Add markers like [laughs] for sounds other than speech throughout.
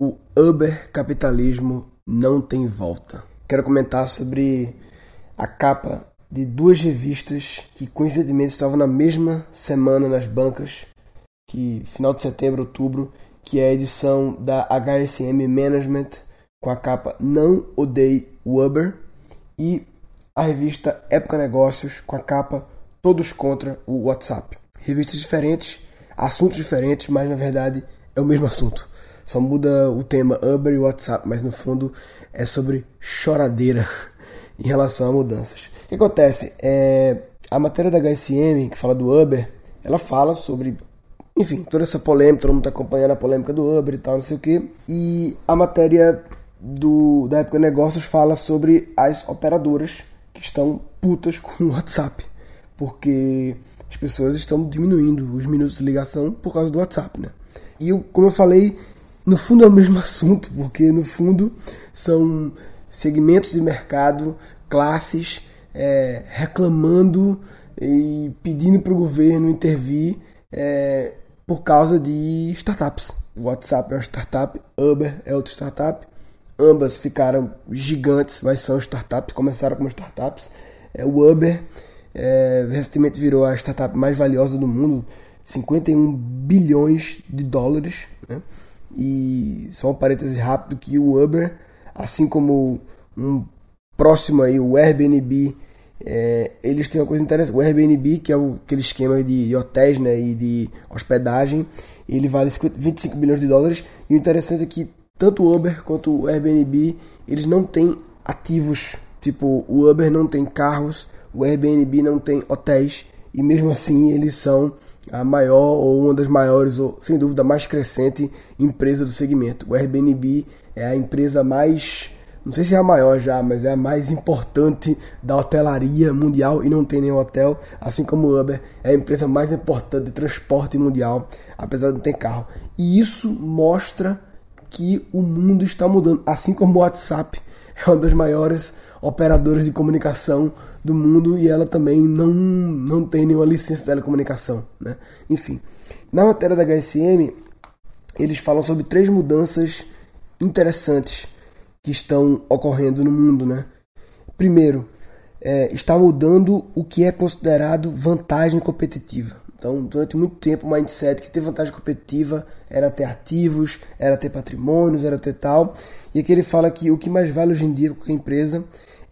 o Uber capitalismo não tem volta. Quero comentar sobre a capa de duas revistas que coincidentemente estavam na mesma semana nas bancas, que final de setembro, outubro, que é a edição da HSM Management com a capa Não Odeie Uber e a revista Época Negócios com a capa Todos contra o WhatsApp. Revistas diferentes, assuntos diferentes, mas na verdade é o mesmo assunto. Só muda o tema Uber e WhatsApp, mas no fundo é sobre choradeira [laughs] em relação a mudanças. O que acontece? É, a matéria da HSM, que fala do Uber, ela fala sobre, enfim, toda essa polêmica, todo mundo está acompanhando a polêmica do Uber e tal, não sei o que. E a matéria do, da época Negócios fala sobre as operadoras que estão putas com o WhatsApp, porque as pessoas estão diminuindo os minutos de ligação por causa do WhatsApp, né? E eu, como eu falei, no fundo é o mesmo [laughs] assunto, porque no fundo são segmentos de mercado, classes é, reclamando e pedindo para o governo intervir é, por causa de startups. WhatsApp é uma startup, Uber é outra startup. Ambas ficaram gigantes, mas são startups, começaram como startups. É, o Uber é, recentemente virou a startup mais valiosa do mundo, 51 bilhões de dólares. Né? E só um parêntese rápido que o Uber, assim como um próximo aí, o Airbnb, é, eles têm uma coisa interessante. O Airbnb, que é o, aquele esquema de hotéis né, e de hospedagem, ele vale 25 bilhões de dólares. E o interessante é que tanto o Uber quanto o Airbnb, eles não têm ativos. Tipo, o Uber não tem carros, o Airbnb não tem hotéis. E mesmo assim eles são a maior ou uma das maiores, ou sem dúvida mais crescente empresa do segmento. O Airbnb é a empresa mais, não sei se é a maior já, mas é a mais importante da hotelaria mundial e não tem nenhum hotel, assim como o Uber é a empresa mais importante de transporte mundial, apesar de não ter carro. E isso mostra que o mundo está mudando, assim como o WhatsApp é uma das maiores operadoras de comunicação do mundo e ela também não, não tem nenhuma licença de telecomunicação. Né? Enfim, na matéria da HSM, eles falam sobre três mudanças interessantes que estão ocorrendo no mundo. Né? Primeiro, é, está mudando o que é considerado vantagem competitiva. Então, durante muito tempo, o mindset que ter vantagem competitiva era ter ativos, era ter patrimônios, era ter tal. E aqui ele fala que o que mais vale hoje em dia para a empresa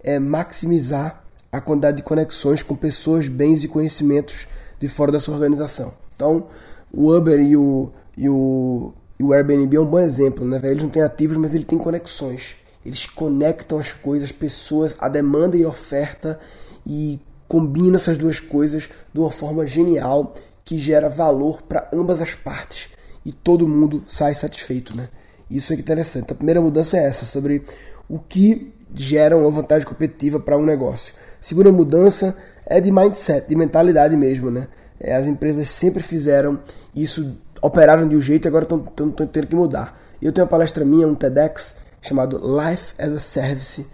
é maximizar a quantidade de conexões com pessoas, bens e conhecimentos de fora da sua organização. Então, o Uber e o, e o, e o Airbnb é um bom exemplo. Né? Eles não têm ativos, mas ele tem conexões. Eles conectam as coisas, pessoas, a demanda e a oferta e combina essas duas coisas de uma forma genial que gera valor para ambas as partes e todo mundo sai satisfeito, né? Isso é interessante. Então, a primeira mudança é essa, sobre o que gera uma vantagem competitiva para um negócio. Segunda mudança é de mindset, de mentalidade mesmo, né? É, as empresas sempre fizeram isso, operaram de um jeito e agora estão tendo que mudar. Eu tenho uma palestra minha, um TEDx, chamado Life as a Service,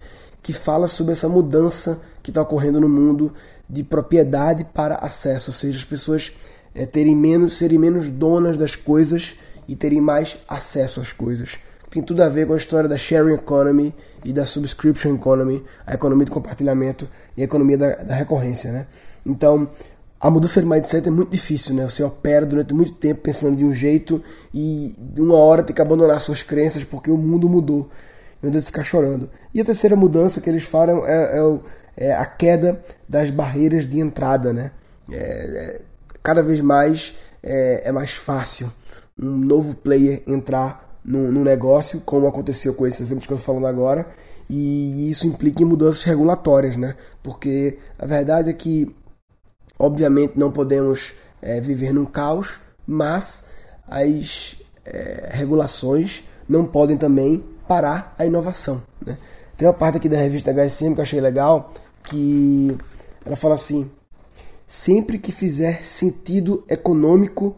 que fala sobre essa mudança que está ocorrendo no mundo de propriedade para acesso, ou seja, as pessoas é, terem menos, serem menos donas das coisas e terem mais acesso às coisas. Tem tudo a ver com a história da sharing economy e da subscription economy, a economia do compartilhamento e a economia da, da recorrência, né? Então, a mudança de mindset é muito difícil, né? Você opera durante muito tempo pensando de um jeito e de uma hora tem que abandonar suas crenças porque o mundo mudou meu Deus, ficar chorando. E a terceira mudança que eles falam é, é, é a queda das barreiras de entrada, né? É, é, cada vez mais é, é, mais fácil um novo player entrar no, no negócio, como aconteceu com esses exemplos que eu estou falando agora, e isso implica em mudanças regulatórias, né? Porque a verdade é que, obviamente, não podemos é, viver num caos, mas as é, regulações não podem também parar a inovação. Né? Tem uma parte aqui da revista HSM que eu achei legal, que ela fala assim: sempre que fizer sentido econômico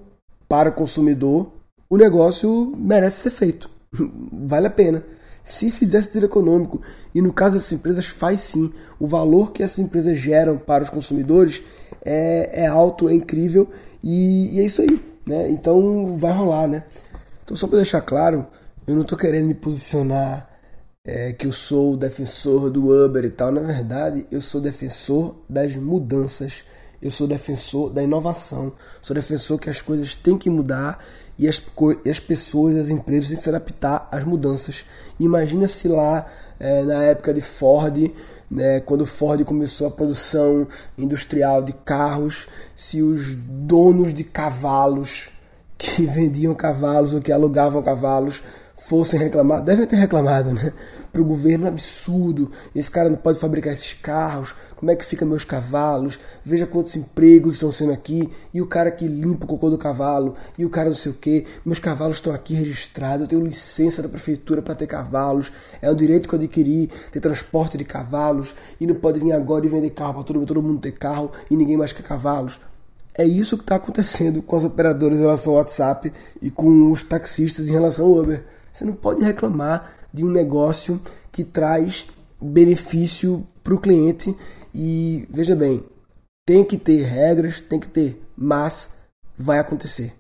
para o consumidor, o negócio merece ser feito. [laughs] vale a pena. Se fizer sentido econômico, e no caso dessas empresas faz sim, o valor que essas empresas geram para os consumidores é, é alto, é incrível e, e é isso aí. Né? Então vai rolar. Né? Então, só para deixar claro, eu não estou querendo me posicionar é, que eu sou defensor do Uber e tal. Na verdade, eu sou defensor das mudanças. Eu sou defensor da inovação. Sou defensor que as coisas têm que mudar e as, as pessoas, as empresas têm que se adaptar às mudanças. Imagina se lá é, na época de Ford, né, quando Ford começou a produção industrial de carros, se os donos de cavalos [laughs] que vendiam cavalos ou que alugavam cavalos fossem reclamar, devem ter reclamado, né? Para o governo, absurdo. Esse cara não pode fabricar esses carros. Como é que fica meus cavalos? Veja quantos empregos estão sendo aqui. E o cara que limpa o cocô do cavalo. E o cara não sei o que. Meus cavalos estão aqui registrados. Eu tenho licença da prefeitura para ter cavalos. É um direito que eu adquiri ter transporte de cavalos. E não pode vir agora e vender carro para todo, todo mundo ter carro e ninguém mais quer cavalos. É isso que está acontecendo com as operadoras em relação ao WhatsApp e com os taxistas em relação ao Uber. Você não pode reclamar de um negócio que traz benefício para o cliente. E veja bem, tem que ter regras, tem que ter, mas vai acontecer.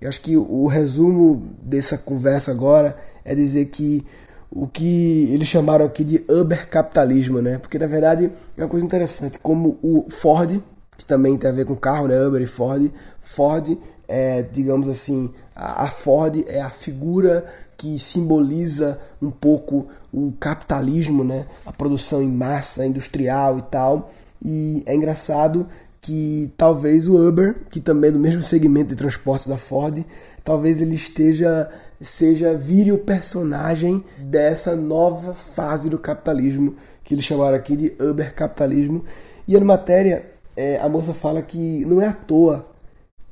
Eu acho que o resumo dessa conversa agora é dizer que o que eles chamaram aqui de Uber capitalismo, né? Porque na verdade é uma coisa interessante, como o Ford, que também tem a ver com carro, né? Uber e Ford. Ford é, digamos assim, a Ford é a figura que simboliza um pouco o capitalismo, né? a produção em massa industrial e tal. E é engraçado que talvez o Uber, que também é do mesmo segmento de transportes da Ford, talvez ele esteja seja vire o personagem dessa nova fase do capitalismo que eles chamaram aqui de Uber capitalismo. E na matéria é, a moça fala que não é à toa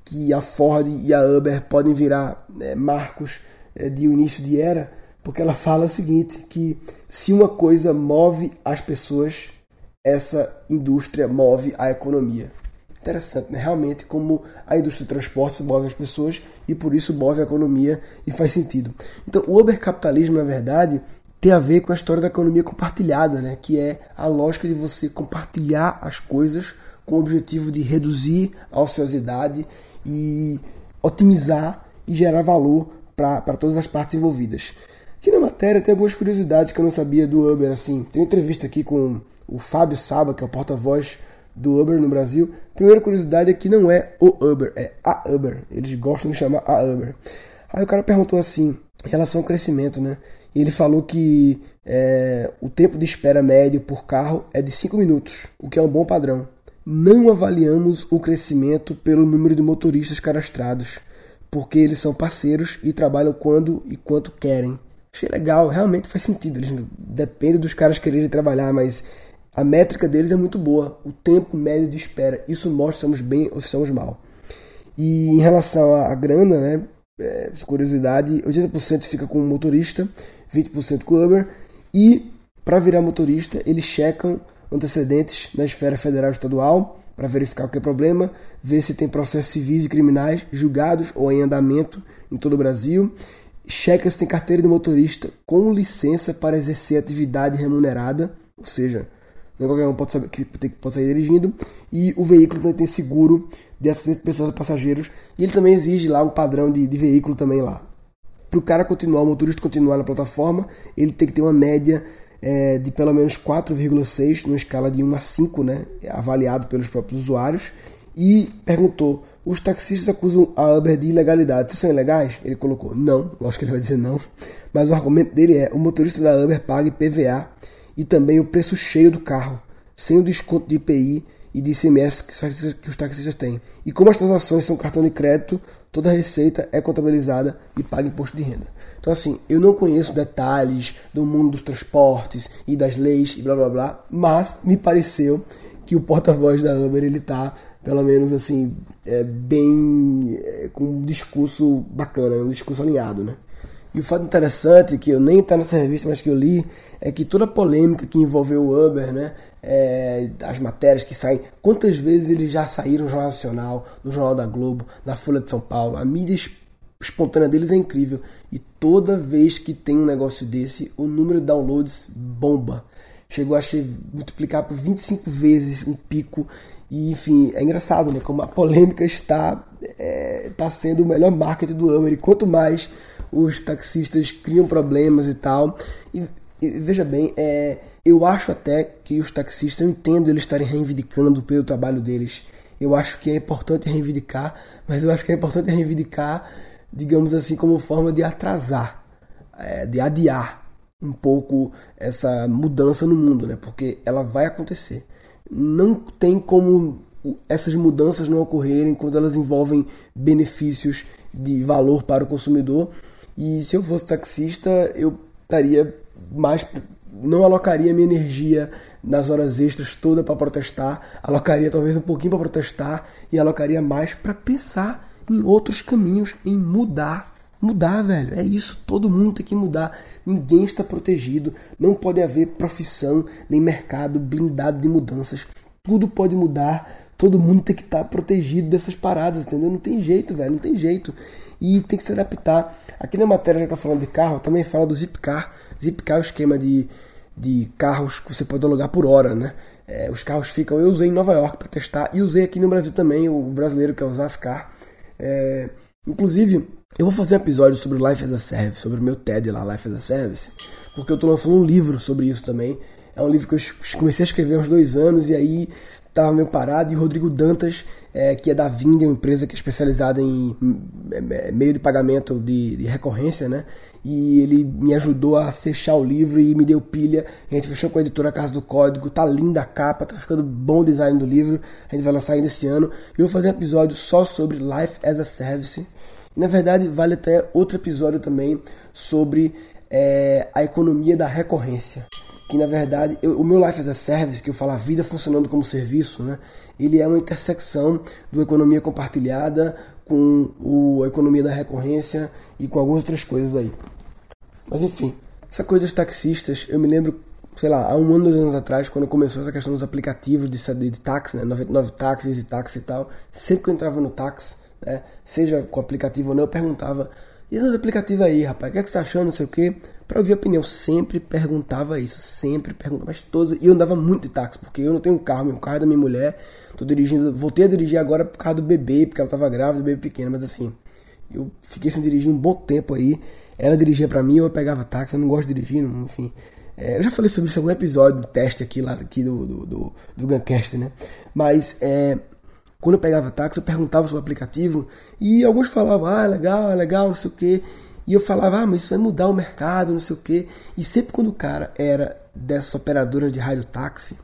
que a Ford e a Uber podem virar é, marcos é, de início de era, porque ela fala o seguinte, que se uma coisa move as pessoas, essa indústria move a economia. Interessante, né? Realmente como a indústria de transporte move as pessoas e por isso move a economia e faz sentido. Então, o Uber capitalismo, na verdade, tem a ver com a história da economia compartilhada, né? que é a lógica de você compartilhar as coisas com o objetivo de reduzir a ociosidade e otimizar e gerar valor para todas as partes envolvidas. Aqui na matéria tem algumas curiosidades que eu não sabia do Uber, assim. Tem entrevista aqui com o Fábio Saba, que é o porta-voz do Uber no Brasil. Primeira curiosidade é que não é o Uber, é a Uber. Eles gostam de chamar a Uber. Aí o cara perguntou assim, em relação ao crescimento, né? E ele falou que é, o tempo de espera médio por carro é de 5 minutos, o que é um bom padrão. Não avaliamos o crescimento pelo número de motoristas cadastrados porque eles são parceiros e trabalham quando e quanto querem. Achei legal, realmente faz sentido. Eles depende dos caras quererem trabalhar, mas a métrica deles é muito boa. O tempo médio de espera, isso mostra se estamos bem ou se estamos mal. E em relação à grana, né, é, curiosidade, 80% fica com o motorista, 20% com o Uber e para virar motorista eles checam antecedentes na esfera federal e estadual para verificar qualquer problema, ver se tem processos civis e criminais julgados ou em andamento em todo o Brasil, checa se tem carteira de motorista com licença para exercer atividade remunerada, ou seja, não é qualquer um pode, saber, que pode sair dirigindo, e o veículo também tem seguro de acidente de pessoas e passageiros, e ele também exige lá um padrão de, de veículo também lá. Para o cara continuar, o motorista continuar na plataforma, ele tem que ter uma média é, de pelo menos 4,6 numa escala de 1 a 5, né, avaliado pelos próprios usuários, e perguntou: os taxistas acusam a Uber de ilegalidade, vocês são ilegais? Ele colocou não, lógico que ele vai dizer não, mas o argumento dele é: o motorista da Uber paga IPVA e também o preço cheio do carro, sem o desconto de IPI e de ICMS que os taxistas têm. E como as transações são cartão de crédito, toda a receita é contabilizada e paga imposto de renda. Então, assim, eu não conheço detalhes do mundo dos transportes e das leis e blá blá blá, mas me pareceu que o porta-voz da Uber ele tá, pelo menos assim, é, bem é, com um discurso bacana, um discurso alinhado, né? E o fato interessante, que eu nem está nessa revista, mas que eu li, é que toda a polêmica que envolveu o Uber, né, é, as matérias que saem, quantas vezes eles já saíram no Jornal Nacional, no Jornal da Globo, na Folha de São Paulo, a mídia espontânea deles é incrível. E toda vez que tem um negócio desse, o número de downloads bomba. Chegou a multiplicar por 25 vezes um pico. E enfim, é engraçado, né? Como a polêmica está, é, está sendo o melhor marketing do Uber. E quanto mais os taxistas criam problemas e tal. E, e veja bem, é, eu acho até que os taxistas, eu entendo eles estarem reivindicando pelo trabalho deles. Eu acho que é importante reivindicar, mas eu acho que é importante reivindicar, digamos assim, como forma de atrasar, é, de adiar um pouco essa mudança no mundo, né? Porque ela vai acontecer. Não tem como essas mudanças não ocorrerem quando elas envolvem benefícios de valor para o consumidor. E se eu fosse taxista, eu estaria mais não alocaria minha energia nas horas extras toda para protestar, alocaria talvez um pouquinho para protestar e alocaria mais para pensar em outros caminhos, em mudar. Mudar, velho, é isso, todo mundo tem que mudar. Ninguém está protegido, não pode haver profissão nem mercado blindado de mudanças. Tudo pode mudar, todo mundo tem que estar protegido dessas paradas, entendeu? Não tem jeito, velho, não tem jeito. E tem que se adaptar. Aqui na matéria já está falando de carro, também fala do Zipcar. Zipcar é o esquema de, de carros que você pode alugar por hora, né? É, os carros ficam. Eu usei em Nova York para testar e usei aqui no Brasil também, o brasileiro que é o Zascar. É, inclusive, eu vou fazer um episódio sobre Life as a Service, sobre o meu TED lá, Life as a Service, porque eu estou lançando um livro sobre isso também. É um livro que eu comecei a escrever há uns dois anos e aí estava meio parado. E o Rodrigo Dantas, é, que é da Vind, uma empresa que é especializada em é, meio de pagamento de, de, recorrência, né? E ele me ajudou a fechar o livro e me deu pilha. A gente fechou com a editora Casa do Código. Tá linda a capa, tá ficando bom o design do livro. A gente vai lançar ainda esse ano. Eu vou fazer um episódio só sobre Life as a Service. Na verdade, vale até outro episódio também sobre é, a economia da recorrência que na verdade eu, o meu Life as a Service, que eu falo a vida funcionando como serviço, né, ele é uma intersecção do economia compartilhada com o, a economia da recorrência e com algumas outras coisas aí. Mas enfim, essa coisa dos taxistas, eu me lembro, sei lá, há um ano, dois anos atrás, quando começou essa questão dos aplicativos de, de, de táxi, né, 99 táxis e táxi e tal, sempre que eu entrava no táxi, né, seja com aplicativo ou não, eu perguntava, e esses aplicativos aí, rapaz, o que, é que você tá achando, não sei o quê? Para ouvir opinião. Sempre perguntava isso, sempre perguntava, mas todos. E eu andava muito de táxi, porque eu não tenho carro, meu carro é da minha mulher. Tô dirigindo, voltei a dirigir agora por causa do bebê, porque ela tava grávida, bebê pequeno, mas assim, eu fiquei sem dirigir um bom tempo aí. Ela dirigia para mim, eu pegava táxi, eu não gosto de dirigir, enfim. É, eu já falei sobre isso em algum episódio, teste aqui lá aqui do, do, do, do Guncast, né? Mas é, quando eu pegava táxi, eu perguntava sobre o aplicativo e alguns falavam, ah, é legal, é legal, não sei o quê. E eu falava, ah, mas isso vai mudar o mercado, não sei o quê. E sempre quando o cara era dessa operadora de rádio táxi,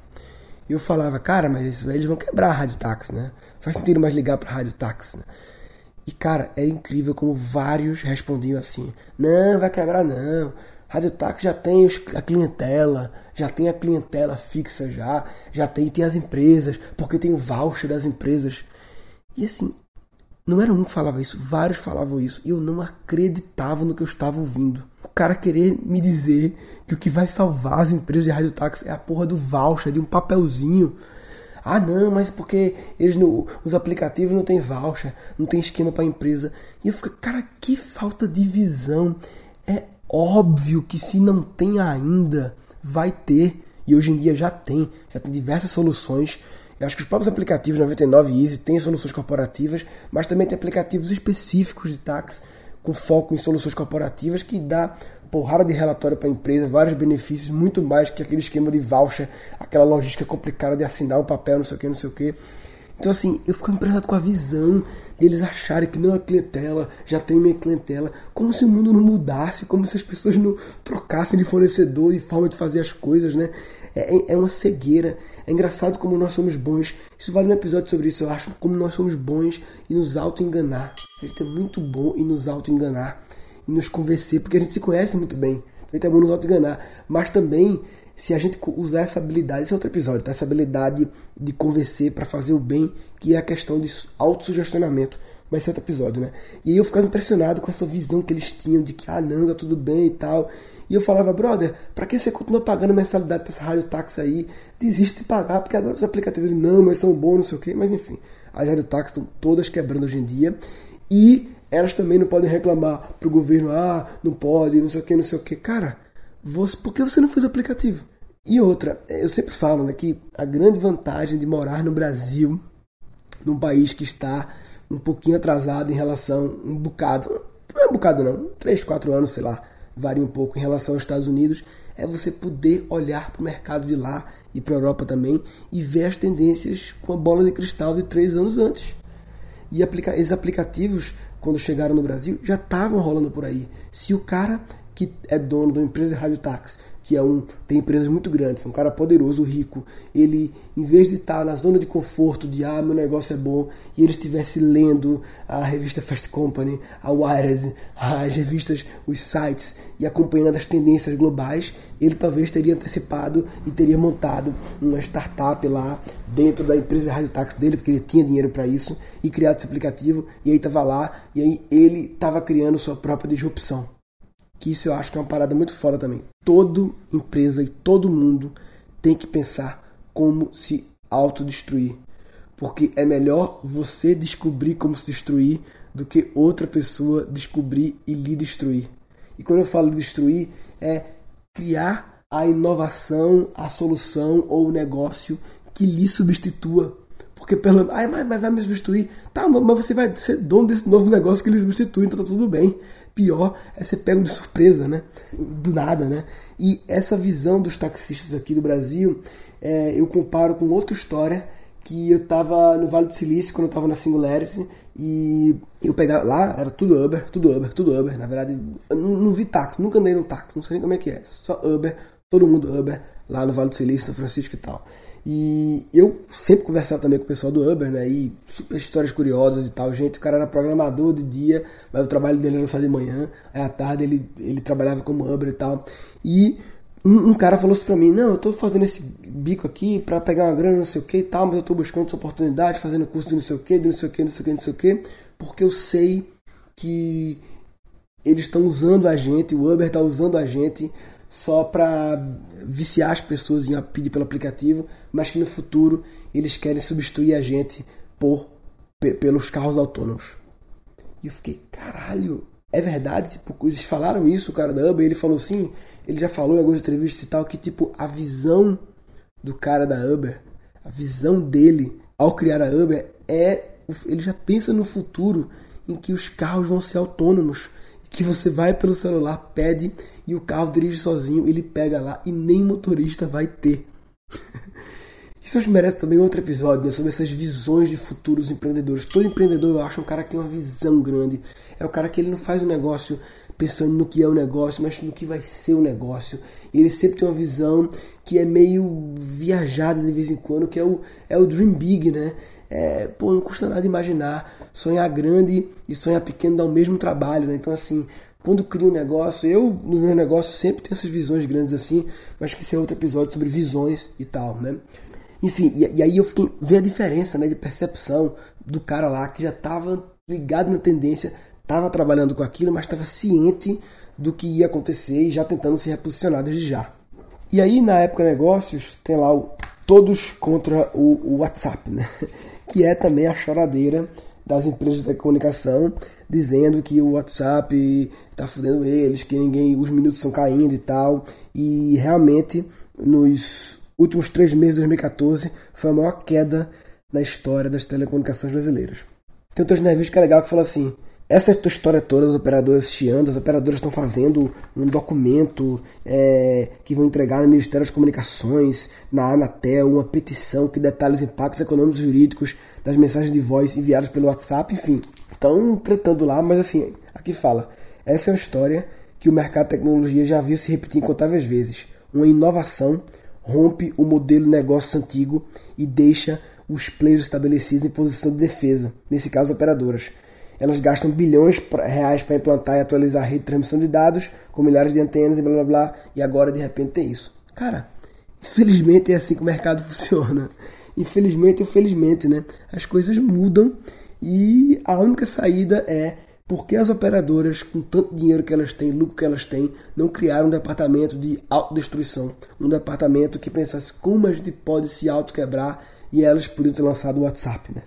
eu falava, cara, mas eles vão quebrar a rádio táxi, né? Faz sentido mais ligar para rádio táxi, né? E cara, era incrível como vários respondiam assim: não, vai quebrar não. Rádio táxi já tem a clientela, já tem a clientela fixa já, já tem, tem as empresas, porque tem o voucher das empresas. E assim, não era um que falava isso, vários falavam isso. E eu não acreditava no que eu estava ouvindo. O cara querer me dizer que o que vai salvar as empresas de radiotáxi é a porra do voucher, de um papelzinho. Ah, não, mas porque eles no, os aplicativos não tem voucher, não tem esquema para empresa. E eu fico, cara, que falta de visão. É óbvio que se não tem ainda, vai ter. E hoje em dia já tem, já tem diversas soluções eu acho que os próprios aplicativos 99 e Easy têm soluções corporativas, mas também tem aplicativos específicos de táxi com foco em soluções corporativas que dá porrada de relatório para a empresa, vários benefícios, muito mais que aquele esquema de voucher, aquela logística complicada de assinar um papel, não sei o que, não sei o que. Então, assim, eu fico impressionado com a visão deles acharem que não é clientela, já tem minha clientela, como se o mundo não mudasse, como se as pessoas não trocassem de fornecedor e forma de fazer as coisas, né? É, é, é uma cegueira. É engraçado como nós somos bons. Isso vale um episódio sobre isso, eu acho, como nós somos bons e nos auto-enganar. A gente é muito bom em nos auto-enganar e nos convencer, porque a gente se conhece muito bem. Então a gente é bom nos auto-enganar. Mas também se a gente usar essa habilidade, esse é outro episódio, tá? essa habilidade de convencer para fazer o bem, que é a questão de autossugestionamento. Vai ser outro episódio, né? E aí eu ficava impressionado com essa visão que eles tinham de que, ah, não, tá tudo bem e tal. E eu falava, brother, pra que você continua pagando mensalidade pra essa rádio táxi aí? Desiste de pagar, porque agora os aplicativos, não, mas são bons, não sei o quê. Mas enfim, as rádio táxi estão todas quebrando hoje em dia. E elas também não podem reclamar pro governo, ah, não pode, não sei o que, não sei o que. Cara, você, por que você não fez o aplicativo? E outra, eu sempre falo né, que a grande vantagem de morar no Brasil, num país que está um pouquinho atrasado em relação, um bocado, não é um bocado não, 3, 4 anos, sei lá, varia um pouco em relação aos Estados Unidos, é você poder olhar para o mercado de lá e para a Europa também e ver as tendências com a bola de cristal de três anos antes. E aplica esses aplicativos, quando chegaram no Brasil, já estavam rolando por aí. Se o cara que é dono de uma empresa de radiotáxi que é um tem empresas muito grandes, um cara poderoso, rico, ele em vez de estar na zona de conforto de ah, meu negócio é bom, e ele estivesse lendo a revista Fast Company, a Wired, as revistas, os sites e acompanhando as tendências globais, ele talvez teria antecipado e teria montado uma startup lá dentro da empresa de radiotáxi dele, porque ele tinha dinheiro para isso, e criado esse aplicativo, e aí estava lá, e aí ele estava criando sua própria disrupção que isso eu acho que é uma parada muito fora também. Toda empresa e todo mundo tem que pensar como se autodestruir. Porque é melhor você descobrir como se destruir do que outra pessoa descobrir e lhe destruir. E quando eu falo destruir, é criar a inovação, a solução ou o negócio que lhe substitua. Porque pelo ai, mas, mas vai me substituir. Tá, mas você vai ser dono desse novo negócio que lhe substitui, então tá tudo bem pior é ser pego de surpresa, né? Do nada, né? E essa visão dos taxistas aqui do Brasil, é, eu comparo com outra história que eu tava no Vale do Silício quando eu tava na Singularity e eu pegava lá, era tudo Uber, tudo Uber, tudo Uber. Na verdade, eu não, não vi táxi, nunca andei num táxi, não sei nem como é que é. Só Uber, todo mundo Uber lá no Vale do Silício, São Francisco e tal. E eu sempre conversava também com o pessoal do Uber, né? E super histórias curiosas e tal. Gente, o cara era programador de dia, mas o trabalho dele era só de manhã. Aí à tarde ele, ele trabalhava como Uber e tal. E um, um cara falou assim pra mim: Não, eu tô fazendo esse bico aqui pra pegar uma grana, não sei o que e tal, mas eu tô buscando essa oportunidade, fazendo curso de não sei o que, de não sei o que, não sei o que, não sei o que, porque eu sei que eles estão usando a gente, o Uber está usando a gente só para viciar as pessoas em pedir pelo aplicativo, mas que no futuro eles querem substituir a gente por pelos carros autônomos. E eu fiquei, caralho, é verdade? Tipo, eles falaram isso, o cara da Uber, ele falou sim, ele já falou em algumas entrevistas e tal, que tipo, a visão do cara da Uber, a visão dele ao criar a Uber é, ele já pensa no futuro em que os carros vão ser autônomos que você vai pelo celular, pede e o carro dirige sozinho, ele pega lá e nem motorista vai ter. [laughs] Isso acho que merece também outro episódio né, sobre essas visões de futuros empreendedores. Todo empreendedor eu acho um cara que tem uma visão grande. É o cara que ele não faz um negócio pensando no que é o negócio, mas no que vai ser o negócio. E ele sempre tem uma visão que é meio viajada de vez em quando, que é o, é o Dream Big, né? É, pô, não custa nada imaginar. Sonhar grande e sonhar pequeno dá o mesmo trabalho, né? Então, assim, quando crio um negócio, eu no meu negócio sempre tenho essas visões grandes assim, mas que esse é outro episódio sobre visões e tal, né? Enfim, e, e aí eu fiquei ver a diferença né, de percepção do cara lá que já estava ligado na tendência, estava trabalhando com aquilo, mas estava ciente do que ia acontecer e já tentando se reposicionar desde já. E aí na época negócios tem lá o todos contra o, o WhatsApp, né? Que é também a choradeira das empresas de comunicação dizendo que o WhatsApp está fudendo eles, que ninguém, os minutos estão caindo e tal. E realmente nos últimos três meses de 2014 foi a maior queda na história das telecomunicações brasileiras. Tem um texto na revista que é legal que fala assim: essa tua história toda das operadoras chiando, as operadoras estão fazendo um documento é, que vão entregar no Ministério das Comunicações, na Anatel, uma petição que detalha os impactos econômicos e jurídicos das mensagens de voz enviadas pelo WhatsApp, enfim. Estão tratando lá, mas assim, aqui fala. Essa é uma história que o mercado de tecnologia já viu se repetir incontáveis vezes. Uma inovação rompe o modelo de negócio antigo e deixa os players estabelecidos em posição de defesa, nesse caso operadoras. Elas gastam bilhões de reais para implantar e atualizar a rede de transmissão de dados, com milhares de antenas e blá blá blá, e agora de repente tem isso. Cara, infelizmente é assim que o mercado [laughs] funciona. Infelizmente ou felizmente, né? As coisas mudam e a única saída é porque as operadoras, com tanto dinheiro que elas têm, lucro que elas têm, não criaram um departamento de autodestruição. Um departamento que pensasse como a gente pode se autoquebrar e elas podiam ter lançado o WhatsApp, né?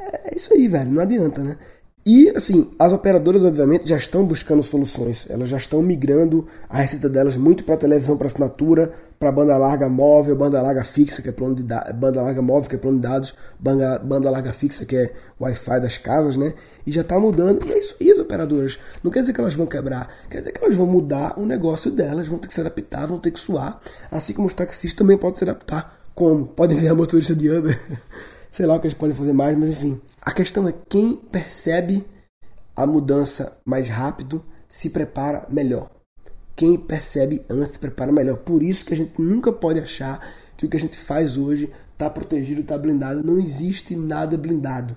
É isso aí, velho. Não adianta, né? E, assim, as operadoras, obviamente, já estão buscando soluções. Elas já estão migrando a receita delas muito para televisão para assinatura, para banda larga móvel, banda larga fixa, que é plano de banda larga móvel, que é plano de dados, banda, banda larga fixa, que é Wi-Fi das casas, né? E já está mudando. E é isso aí, as operadoras. Não quer dizer que elas vão quebrar, quer dizer que elas vão mudar o negócio delas, vão ter que se adaptar, vão ter que suar. Assim como os taxistas também podem se adaptar. Como? Pode ver a motorista de Uber. [laughs] Sei lá o que eles podem fazer mais, mas enfim. A questão é quem percebe a mudança mais rápido se prepara melhor. Quem percebe antes se prepara melhor. Por isso que a gente nunca pode achar que o que a gente faz hoje está protegido, está blindado. Não existe nada blindado.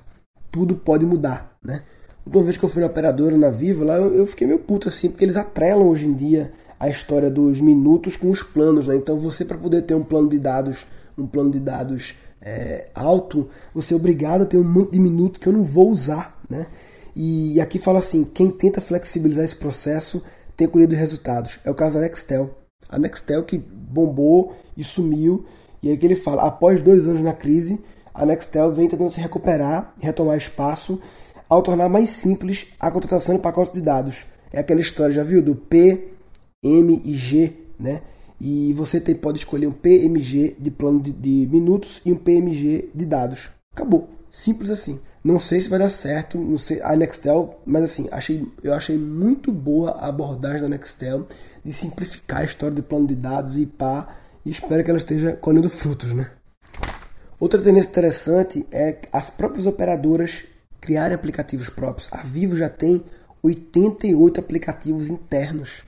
Tudo pode mudar, né? Uma vez que eu fui na operadora na Viva, lá eu, eu fiquei meio puto assim, porque eles atrelam hoje em dia a história dos minutos com os planos, né? Então você para poder ter um plano de dados, um plano de dados é, alto, você é obrigado a ter um monte de minutos que eu não vou usar, né? E aqui fala assim, quem tenta flexibilizar esse processo tem colhido resultados. É o caso da Nextel. A Nextel que bombou e sumiu, e aí que ele fala, após dois anos na crise, a Nextel vem tentando se recuperar e retomar espaço ao tornar mais simples a contratação de pacotes de dados. É aquela história, já viu? Do P, M e G, né? E você tem, pode escolher um PMG de plano de, de, minutos e um PMG de dados. Acabou. Simples assim. Não sei se vai dar certo, não sei a Nextel, mas assim, achei, eu achei muito boa a abordagem da Nextel de simplificar a história do plano de dados e pá, e espero que ela esteja colhendo frutos, né? Outra tendência interessante é as próprias operadoras criarem aplicativos próprios. A Vivo já tem 88 aplicativos internos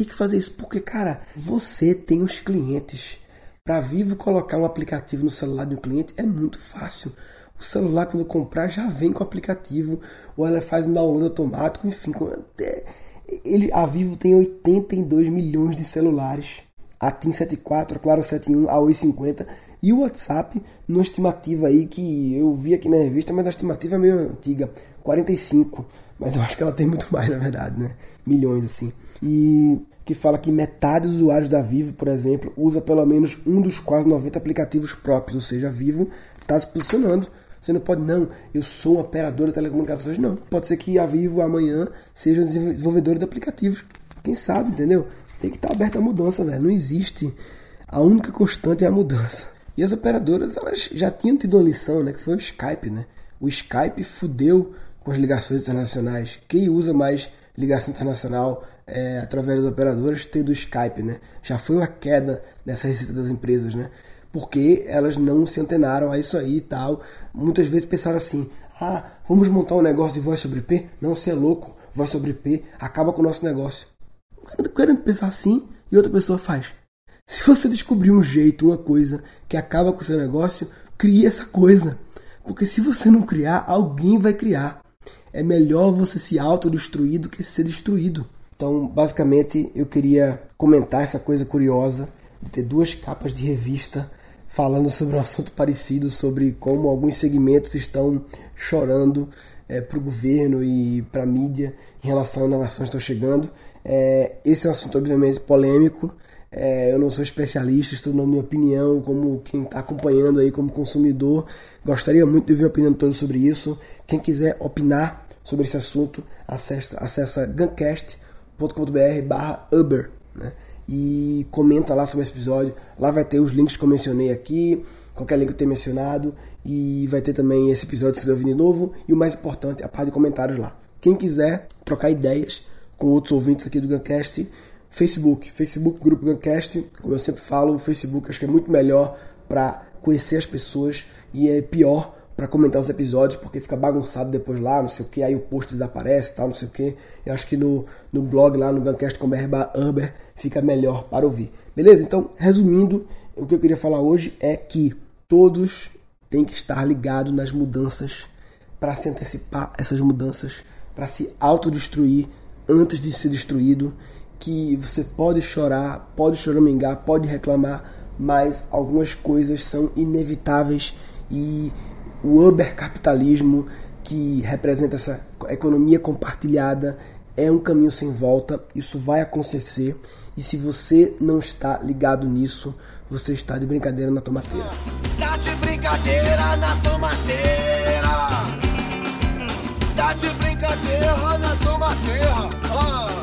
tem que fazer isso porque, cara, você tem os clientes. Para Vivo colocar um aplicativo no celular de um cliente é muito fácil. O celular, quando comprar, já vem com o aplicativo, ou ela faz um download automático, enfim. Ele, a Vivo tem 82 milhões de celulares. A TIM 74, a Claro 71, a Oi 50 e o WhatsApp, numa estimativa aí que eu vi aqui na revista, mas a estimativa é meio antiga, 45. Mas eu acho que ela tem muito mais, na verdade, né? Milhões, assim. E que fala que metade dos usuários da Vivo, por exemplo, usa pelo menos um dos quase 90 aplicativos próprios, ou seja, a Vivo está se posicionando. Você não pode, não, eu sou um operador de telecomunicações. Não, pode ser que a Vivo amanhã seja um desenvolvedor de aplicativos. Quem sabe, entendeu? Tem que estar tá aberta a mudança, velho. Não existe. A única constante é a mudança. E as operadoras, elas já tinham tido uma lição, né? Que foi o Skype, né? O Skype fudeu com as ligações internacionais. Quem usa mais ligação internacional é, através das operadoras tem do Skype, né? Já foi uma queda nessa receita das empresas, né? Porque elas não se antenaram a isso aí e tal. Muitas vezes pensaram assim: ah, vamos montar um negócio de voz sobre IP? Não, você é louco, voz sobre IP acaba com o nosso negócio. O cara pensar assim e outra pessoa faz. Se você descobrir um jeito, uma coisa que acaba com o seu negócio, crie essa coisa. Porque se você não criar, alguém vai criar. É melhor você se autodestruir do que ser destruído. Então, basicamente, eu queria comentar essa coisa curiosa de ter duas capas de revista falando sobre um assunto parecido, sobre como alguns segmentos estão chorando é, para o governo e para a mídia em relação a inovações que estão chegando. É, esse é um assunto, obviamente, polêmico. É, eu não sou especialista, estou dando minha opinião como quem está acompanhando aí como consumidor. Gostaria muito de ouvir a opinião de todos sobre isso. Quem quiser opinar sobre esse assunto, acessa, acessa guncast.com.br barra Uber né? e comenta lá sobre esse episódio. Lá vai ter os links que eu mencionei aqui, qualquer link que eu tenha mencionado, e vai ter também esse episódio se quiser ouvir de novo, e o mais importante, a parte de comentários lá. Quem quiser trocar ideias com outros ouvintes aqui do Guncast, Facebook, Facebook Grupo Guncast, como eu sempre falo, o Facebook acho que é muito melhor para conhecer as pessoas e é pior para comentar os episódios porque fica bagunçado depois lá, não sei o que, aí o post desaparece tal, não sei o que. Eu acho que no, no blog lá no guncast.com.br fica melhor para ouvir. Beleza? Então, resumindo, o que eu queria falar hoje é que todos têm que estar ligados nas mudanças para se antecipar essas mudanças, para se autodestruir antes de ser destruído que você pode chorar, pode choramingar, pode reclamar, mas algumas coisas são inevitáveis e o ubercapitalismo que representa essa economia compartilhada é um caminho sem volta, isso vai acontecer e se você não está ligado nisso, você está de brincadeira na tomateira. Tá de brincadeira na tomateira. Tá de brincadeira na toma terra. Ah,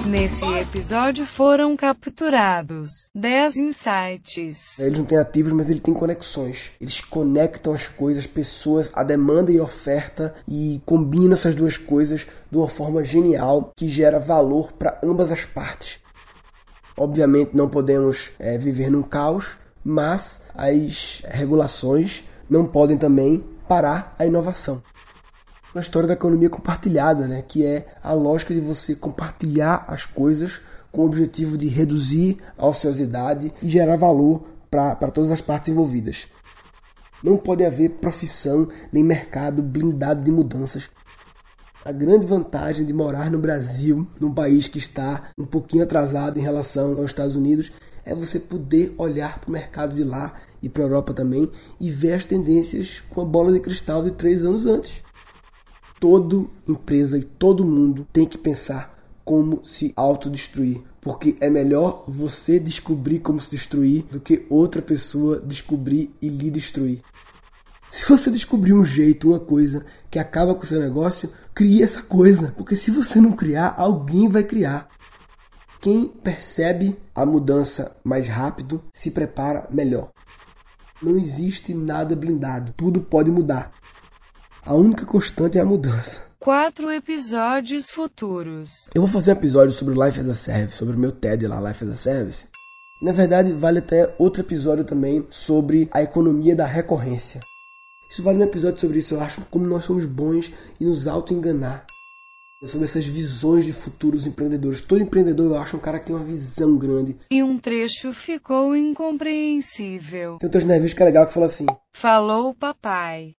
Nesse episódio foram capturados 10 insights. Eles não têm ativos, mas ele tem conexões. Eles conectam as coisas, pessoas, a demanda e a oferta e combinam essas duas coisas de uma forma genial que gera valor para ambas as partes. Obviamente não podemos é, viver num caos, mas as regulações não podem também parar a inovação. Uma história da economia compartilhada, né? que é a lógica de você compartilhar as coisas com o objetivo de reduzir a ociosidade e gerar valor para todas as partes envolvidas. Não pode haver profissão nem mercado blindado de mudanças. A grande vantagem de morar no Brasil, num país que está um pouquinho atrasado em relação aos Estados Unidos, é você poder olhar para o mercado de lá e para a Europa também e ver as tendências com a bola de cristal de três anos antes. Toda empresa e todo mundo tem que pensar como se autodestruir, porque é melhor você descobrir como se destruir do que outra pessoa descobrir e lhe destruir. Se você descobrir um jeito, uma coisa que acaba com o seu negócio, crie essa coisa, porque se você não criar, alguém vai criar. Quem percebe a mudança mais rápido se prepara melhor. Não existe nada blindado, tudo pode mudar. A única constante é a mudança. Quatro episódios futuros. Eu vou fazer um episódio sobre o Life as a Service, sobre o meu TED lá, Life as a Service. Na verdade, vale até outro episódio também sobre a economia da recorrência. Isso vale um episódio sobre isso, eu acho, como nós somos bons e nos auto-enganar. Sobre essas visões de futuros empreendedores. Todo empreendedor, eu acho, é um cara que tem uma visão grande. E um trecho ficou incompreensível. Tem um texto na revista que é legal que fala assim: Falou papai.